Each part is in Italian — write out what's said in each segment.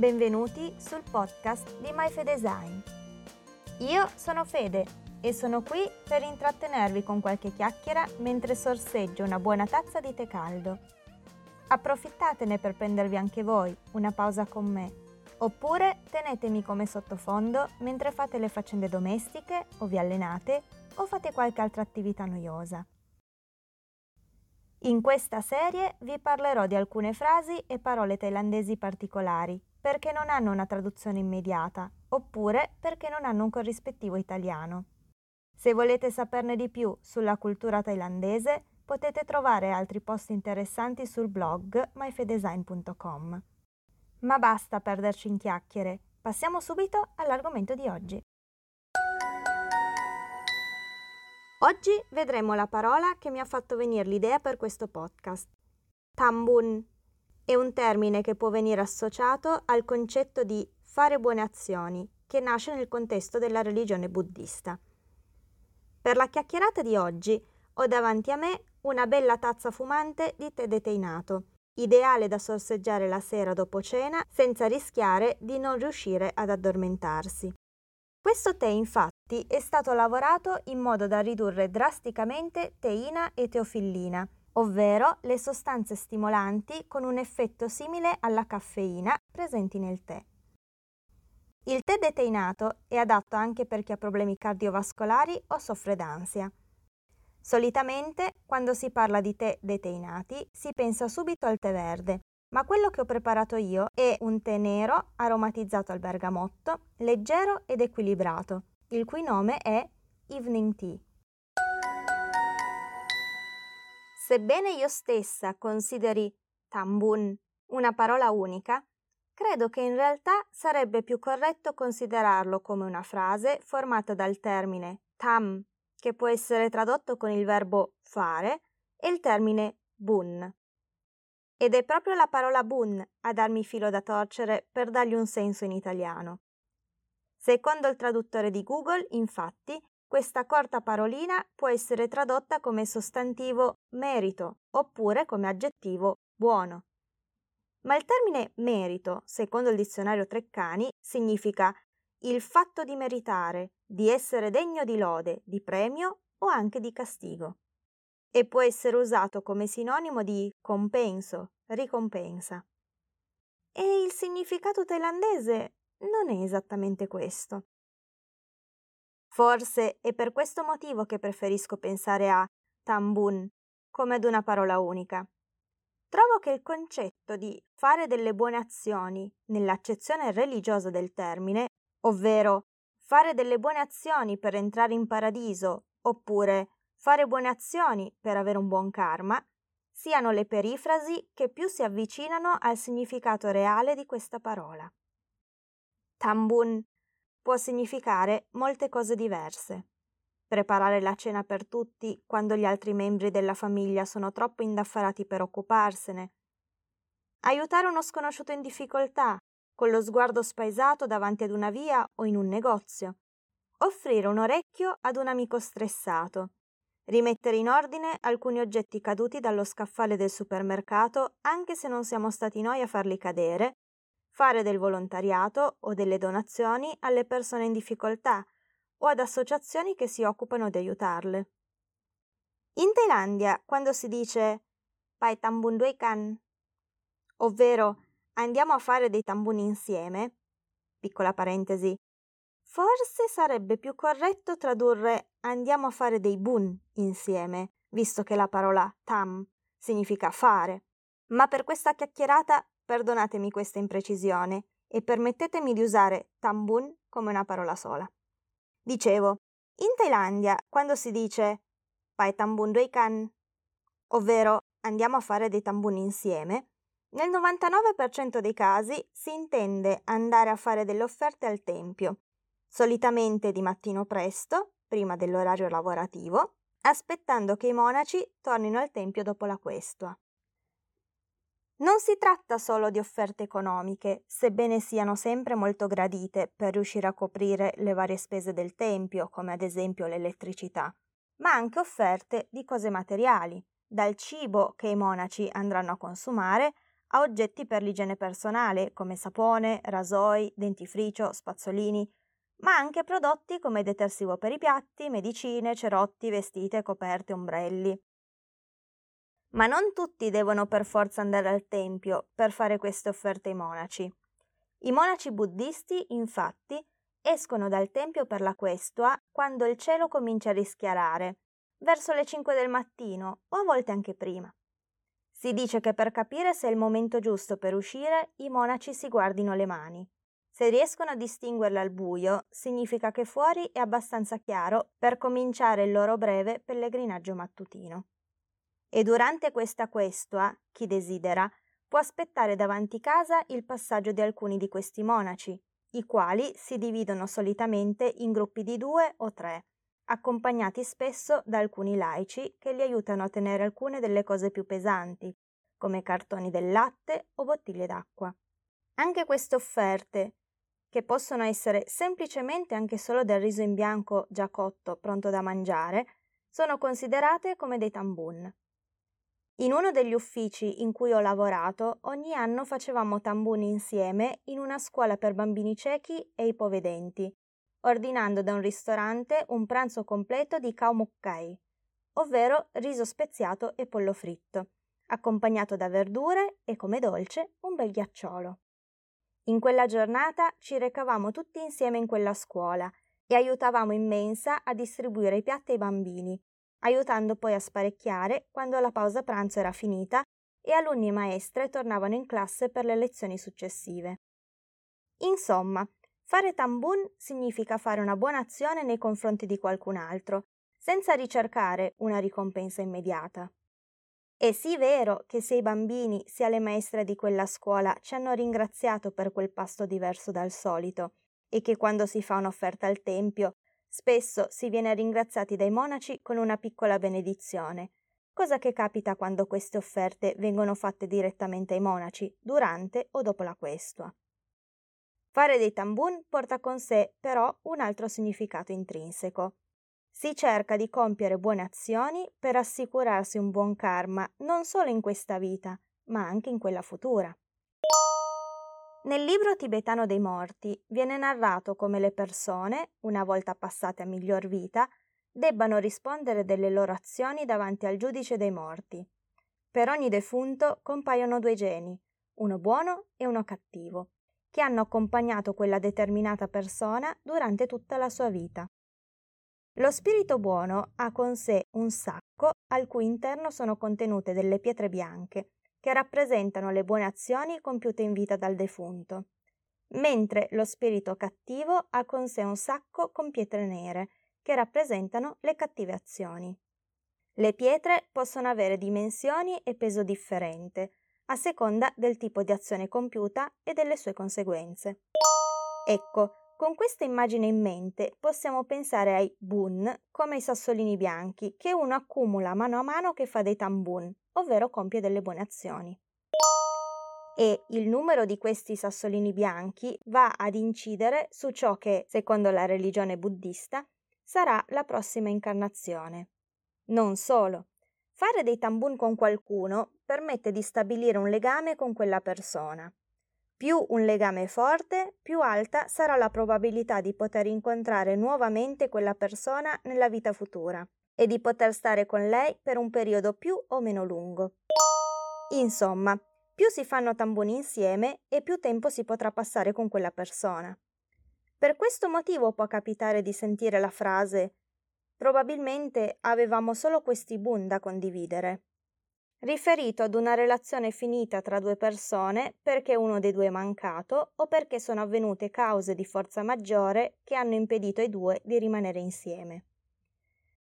Benvenuti sul podcast di MyFedesign. Io sono Fede e sono qui per intrattenervi con qualche chiacchiera mentre sorseggio una buona tazza di tè caldo. Approfittatene per prendervi anche voi una pausa con me, oppure tenetemi come sottofondo mentre fate le faccende domestiche o vi allenate o fate qualche altra attività noiosa. In questa serie vi parlerò di alcune frasi e parole thailandesi particolari, perché non hanno una traduzione immediata, oppure perché non hanno un corrispettivo italiano. Se volete saperne di più sulla cultura thailandese, potete trovare altri post interessanti sul blog myfedesign.com. Ma basta perderci in chiacchiere, passiamo subito all'argomento di oggi. Oggi vedremo la parola che mi ha fatto venire l'idea per questo podcast. Tambun è un termine che può venire associato al concetto di fare buone azioni, che nasce nel contesto della religione buddista. Per la chiacchierata di oggi ho davanti a me una bella tazza fumante di tè deteinato, ideale da sorseggiare la sera dopo cena senza rischiare di non riuscire ad addormentarsi. Questo tè infatti è stato lavorato in modo da ridurre drasticamente teina e teofillina, ovvero le sostanze stimolanti con un effetto simile alla caffeina presenti nel tè. Il tè deteinato è adatto anche per chi ha problemi cardiovascolari o soffre d'ansia. Solitamente, quando si parla di tè deteinati, si pensa subito al tè verde, ma quello che ho preparato io è un tè nero aromatizzato al bergamotto, leggero ed equilibrato, il cui nome è Evening Tea. Sebbene io stessa consideri tambun una parola unica, credo che in realtà sarebbe più corretto considerarlo come una frase formata dal termine tam, che può essere tradotto con il verbo fare, e il termine bun, ed è proprio la parola bun a darmi filo da torcere per dargli un senso in italiano. Secondo il traduttore di Google, infatti, questa corta parolina può essere tradotta come sostantivo merito oppure come aggettivo buono. Ma il termine merito, secondo il dizionario Treccani, significa il fatto di meritare, di essere degno di lode, di premio o anche di castigo e può essere usato come sinonimo di compenso, ricompensa. E il significato thailandese non è esattamente questo. Forse è per questo motivo che preferisco pensare a tambun come ad una parola unica. Trovo che il concetto di fare delle buone azioni nell'accezione religiosa del termine, ovvero fare delle buone azioni per entrare in paradiso oppure fare buone azioni per avere un buon karma, siano le perifrasi che più si avvicinano al significato reale di questa parola. Tambun può significare molte cose diverse. Preparare la cena per tutti quando gli altri membri della famiglia sono troppo indaffarati per occuparsene. Aiutare uno sconosciuto in difficoltà, con lo sguardo spaesato davanti ad una via o in un negozio. Offrire un orecchio ad un amico stressato rimettere in ordine alcuni oggetti caduti dallo scaffale del supermercato anche se non siamo stati noi a farli cadere, fare del volontariato o delle donazioni alle persone in difficoltà o ad associazioni che si occupano di aiutarle. In Thailandia, quando si dice Pai tambun due kan, ovvero andiamo a fare dei tambuni insieme, piccola parentesi, Forse sarebbe più corretto tradurre andiamo a fare dei bun insieme, visto che la parola tam significa fare. Ma per questa chiacchierata perdonatemi questa imprecisione e permettetemi di usare tambun come una parola sola. Dicevo, in Thailandia quando si dice pai tambun doi kan, ovvero andiamo a fare dei tambun insieme, nel 99% dei casi si intende andare a fare delle offerte al tempio solitamente di mattino presto, prima dell'orario lavorativo, aspettando che i monaci tornino al tempio dopo la questua. Non si tratta solo di offerte economiche, sebbene siano sempre molto gradite per riuscire a coprire le varie spese del tempio, come ad esempio l'elettricità, ma anche offerte di cose materiali, dal cibo che i monaci andranno a consumare a oggetti per l'igiene personale come sapone, rasoi, dentifricio, spazzolini, ma anche prodotti come detersivo per i piatti, medicine, cerotti, vestite, coperte, ombrelli. Ma non tutti devono per forza andare al tempio per fare queste offerte ai monaci. I monaci buddisti, infatti, escono dal tempio per la questua quando il cielo comincia a rischiarare, verso le 5 del mattino o a volte anche prima. Si dice che per capire se è il momento giusto per uscire i monaci si guardino le mani. Se riescono a distinguerle al buio, significa che fuori è abbastanza chiaro per cominciare il loro breve pellegrinaggio mattutino. E durante questa questua, chi desidera, può aspettare davanti casa il passaggio di alcuni di questi monaci, i quali si dividono solitamente in gruppi di due o tre, accompagnati spesso da alcuni laici che li aiutano a tenere alcune delle cose più pesanti, come cartoni del latte o bottiglie d'acqua. Anche queste offerte, che possono essere semplicemente anche solo del riso in bianco già cotto, pronto da mangiare, sono considerate come dei tambun. In uno degli uffici in cui ho lavorato, ogni anno facevamo tambuni insieme in una scuola per bambini ciechi e ipovedenti, ordinando da un ristorante un pranzo completo di kaumukkai, ovvero riso speziato e pollo fritto, accompagnato da verdure e come dolce un bel ghiacciolo. In quella giornata ci recavamo tutti insieme in quella scuola e aiutavamo in mensa a distribuire i piatti ai bambini, aiutando poi a sparecchiare quando la pausa pranzo era finita e alunni e maestre tornavano in classe per le lezioni successive. Insomma, Fare tambun significa fare una buona azione nei confronti di qualcun altro, senza ricercare una ricompensa immediata. È sì vero che sia i bambini sia le maestre di quella scuola ci hanno ringraziato per quel pasto diverso dal solito e che quando si fa un'offerta al tempio spesso si viene ringraziati dai monaci con una piccola benedizione, cosa che capita quando queste offerte vengono fatte direttamente ai monaci durante o dopo la questua. Fare dei tambun porta con sé però un altro significato intrinseco. Si cerca di compiere buone azioni per assicurarsi un buon karma non solo in questa vita, ma anche in quella futura. Nel libro tibetano dei morti viene narrato come le persone, una volta passate a miglior vita, debbano rispondere delle loro azioni davanti al giudice dei morti. Per ogni defunto compaiono due geni, uno buono e uno cattivo che hanno accompagnato quella determinata persona durante tutta la sua vita. Lo spirito buono ha con sé un sacco al cui interno sono contenute delle pietre bianche, che rappresentano le buone azioni compiute in vita dal defunto, mentre lo spirito cattivo ha con sé un sacco con pietre nere, che rappresentano le cattive azioni. Le pietre possono avere dimensioni e peso differente, a seconda del tipo di azione compiuta e delle sue conseguenze. Ecco, con questa immagine in mente possiamo pensare ai bun come ai sassolini bianchi che uno accumula mano a mano che fa dei tambun, ovvero compie delle buone azioni. E il numero di questi sassolini bianchi va ad incidere su ciò che, secondo la religione buddista, sarà la prossima incarnazione. Non solo, Fare dei tambun con qualcuno permette di stabilire un legame con quella persona. Più un legame è forte, più alta sarà la probabilità di poter incontrare nuovamente quella persona nella vita futura e di poter stare con lei per un periodo più o meno lungo. Insomma, più si fanno tambuni insieme e più tempo si potrà passare con quella persona. Per questo motivo può capitare di sentire la frase Probabilmente avevamo solo questi bun da condividere. Riferito ad una relazione finita tra due persone perché uno dei due è mancato o perché sono avvenute cause di forza maggiore che hanno impedito ai due di rimanere insieme.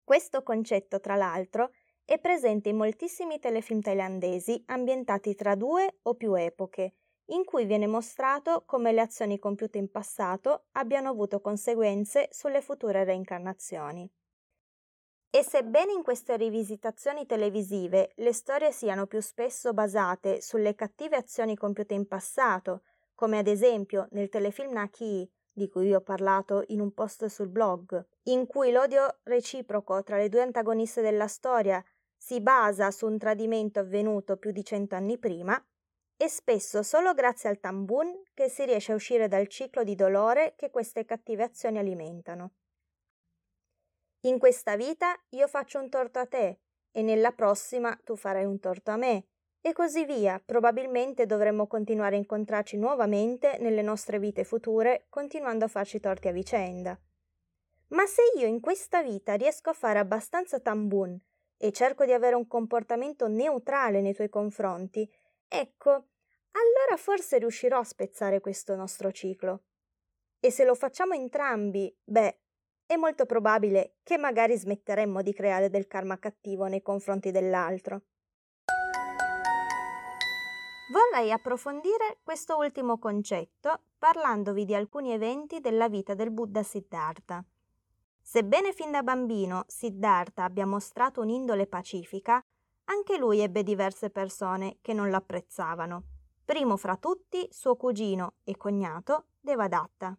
Questo concetto, tra l'altro, è presente in moltissimi telefilm thailandesi ambientati tra due o più epoche, in cui viene mostrato come le azioni compiute in passato abbiano avuto conseguenze sulle future reincarnazioni. E sebbene in queste rivisitazioni televisive le storie siano più spesso basate sulle cattive azioni compiute in passato, come ad esempio nel telefilm Naki, di cui vi ho parlato in un post sul blog, in cui l'odio reciproco tra le due antagoniste della storia si basa su un tradimento avvenuto più di cento anni prima, è spesso solo grazie al tambun che si riesce a uscire dal ciclo di dolore che queste cattive azioni alimentano. In questa vita io faccio un torto a te e nella prossima tu farai un torto a me e così via. Probabilmente dovremmo continuare a incontrarci nuovamente nelle nostre vite future, continuando a farci torti a vicenda. Ma se io in questa vita riesco a fare abbastanza tambun e cerco di avere un comportamento neutrale nei tuoi confronti, ecco, allora forse riuscirò a spezzare questo nostro ciclo. E se lo facciamo entrambi, beh, è molto probabile che magari smetteremmo di creare del karma cattivo nei confronti dell'altro. Vorrei approfondire questo ultimo concetto parlandovi di alcuni eventi della vita del Buddha Siddhartha. Sebbene fin da bambino Siddhartha abbia mostrato un'indole pacifica, anche lui ebbe diverse persone che non l'apprezzavano. Primo fra tutti suo cugino e cognato Devadatta.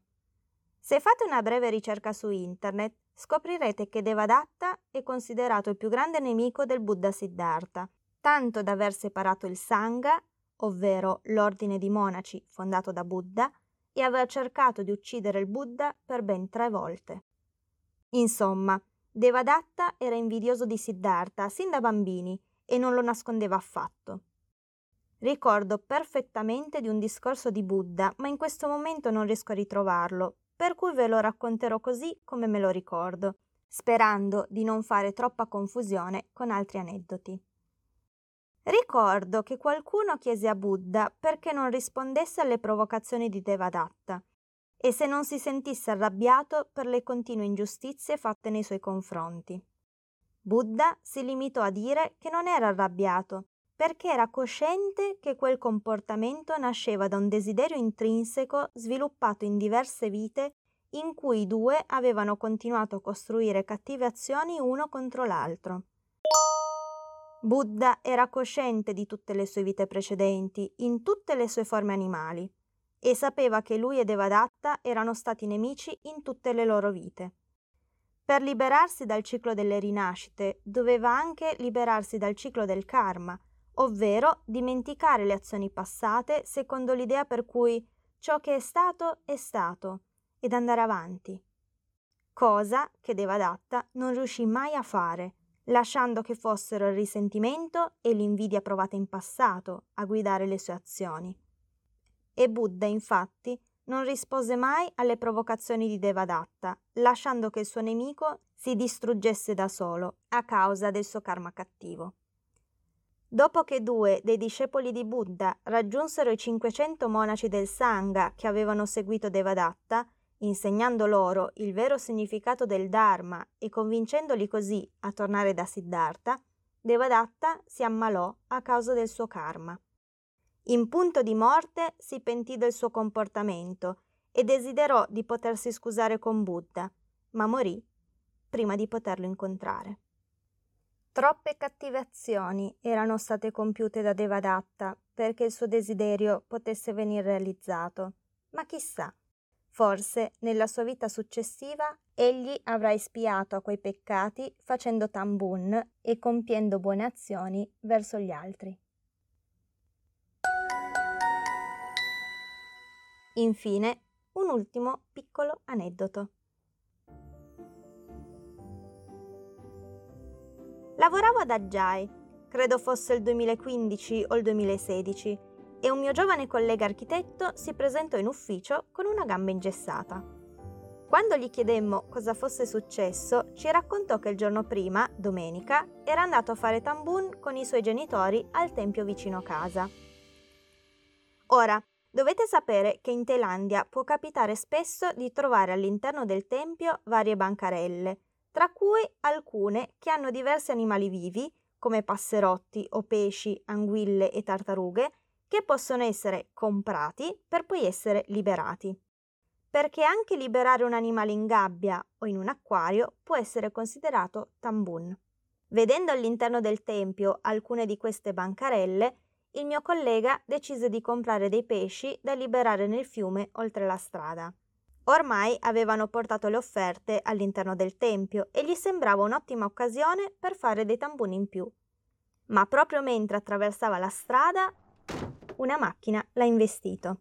Se fate una breve ricerca su internet, scoprirete che Devadatta è considerato il più grande nemico del Buddha Siddhartha, tanto da aver separato il Sangha, ovvero l'ordine di monaci fondato da Buddha, e aver cercato di uccidere il Buddha per ben tre volte. Insomma, Devadatta era invidioso di Siddhartha sin da bambini e non lo nascondeva affatto. Ricordo perfettamente di un discorso di Buddha, ma in questo momento non riesco a ritrovarlo, per cui ve lo racconterò così come me lo ricordo, sperando di non fare troppa confusione con altri aneddoti. Ricordo che qualcuno chiese a Buddha perché non rispondesse alle provocazioni di Devadatta e se non si sentisse arrabbiato per le continue ingiustizie fatte nei suoi confronti. Buddha si limitò a dire che non era arrabbiato, perché era cosciente che quel comportamento nasceva da un desiderio intrinseco sviluppato in diverse vite in cui i due avevano continuato a costruire cattive azioni uno contro l'altro. Buddha era cosciente di tutte le sue vite precedenti, in tutte le sue forme animali, e sapeva che lui e Devadatta erano stati nemici in tutte le loro vite. Per liberarsi dal ciclo delle rinascite, doveva anche liberarsi dal ciclo del karma, ovvero dimenticare le azioni passate secondo l'idea per cui ciò che è stato è stato ed andare avanti. Cosa che Devadatta non riuscì mai a fare, lasciando che fossero il risentimento e l'invidia provata in passato a guidare le sue azioni. E Buddha, infatti, non rispose mai alle provocazioni di Devadatta, lasciando che il suo nemico si distruggesse da solo a causa del suo karma cattivo. Dopo che due dei discepoli di Buddha raggiunsero i 500 monaci del Sangha che avevano seguito Devadatta, insegnando loro il vero significato del Dharma e convincendoli così a tornare da Siddhartha, Devadatta si ammalò a causa del suo karma. In punto di morte si pentì del suo comportamento e desiderò di potersi scusare con Buddha, ma morì prima di poterlo incontrare. Troppe cattive azioni erano state compiute da Devadatta perché il suo desiderio potesse venire realizzato, ma chissà, forse nella sua vita successiva egli avrà espiato a quei peccati facendo tambun e compiendo buone azioni verso gli altri. Infine, un ultimo piccolo aneddoto. Lavoravo ad Aggiai, credo fosse il 2015 o il 2016, e un mio giovane collega architetto si presentò in ufficio con una gamba ingessata. Quando gli chiedemmo cosa fosse successo, ci raccontò che il giorno prima, domenica, era andato a fare tambun con i suoi genitori al tempio vicino casa. Ora, dovete sapere che in Thailandia può capitare spesso di trovare all'interno del tempio varie bancarelle, tra cui alcune che hanno diversi animali vivi, come passerotti o pesci, anguille e tartarughe, che possono essere comprati per poi essere liberati. Perché anche liberare un animale in gabbia o in un acquario può essere considerato tambun. Vedendo all'interno del tempio alcune di queste bancarelle, il mio collega decise di comprare dei pesci da liberare nel fiume oltre la strada. Ormai avevano portato le offerte all'interno del tempio e gli sembrava un'ottima occasione per fare dei tambuni in più. Ma proprio mentre attraversava la strada, una macchina l'ha investito.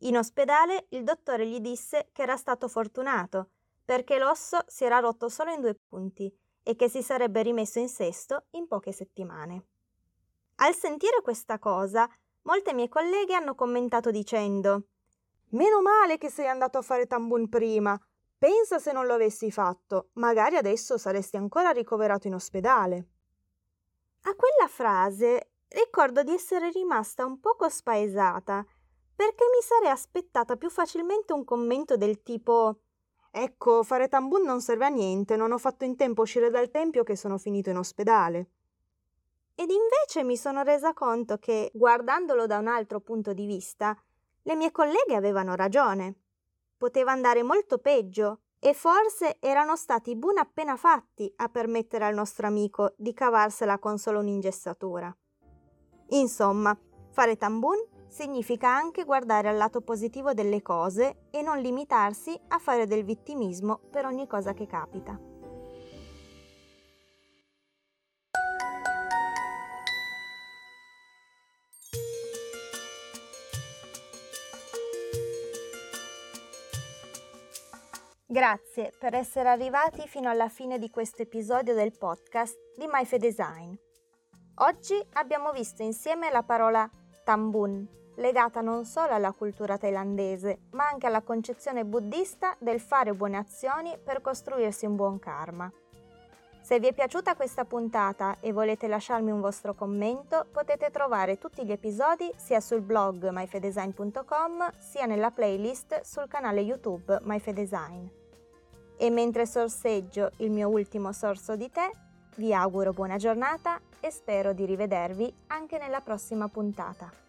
In ospedale il dottore gli disse che era stato fortunato perché l'osso si era rotto solo in due punti e che si sarebbe rimesso in sesto in poche settimane. Al sentire questa cosa, molte mie colleghe hanno commentato dicendo Meno male che sei andato a fare tambun prima. Pensa se non lo avessi fatto, magari adesso saresti ancora ricoverato in ospedale. A quella frase ricordo di essere rimasta un poco spaesata perché mi sarei aspettata più facilmente un commento del tipo Ecco, fare tambun non serve a niente, non ho fatto in tempo a uscire dal tempio che sono finito in ospedale. Ed invece mi sono resa conto che, guardandolo da un altro punto di vista, le mie colleghe avevano ragione. Poteva andare molto peggio e forse erano stati i bun appena fatti a permettere al nostro amico di cavarsela con solo un'ingessatura. Insomma, fare tambun significa anche guardare al lato positivo delle cose e non limitarsi a fare del vittimismo per ogni cosa che capita. Grazie per essere arrivati fino alla fine di questo episodio del podcast di MyFe Design. Oggi abbiamo visto insieme la parola tambun, legata non solo alla cultura thailandese, ma anche alla concezione buddista del fare buone azioni per costruirsi un buon karma. Se vi è piaciuta questa puntata e volete lasciarmi un vostro commento, potete trovare tutti gli episodi sia sul blog myfedesign.com sia nella playlist sul canale YouTube MyFedesign. E mentre sorseggio il mio ultimo sorso di tè, vi auguro buona giornata e spero di rivedervi anche nella prossima puntata.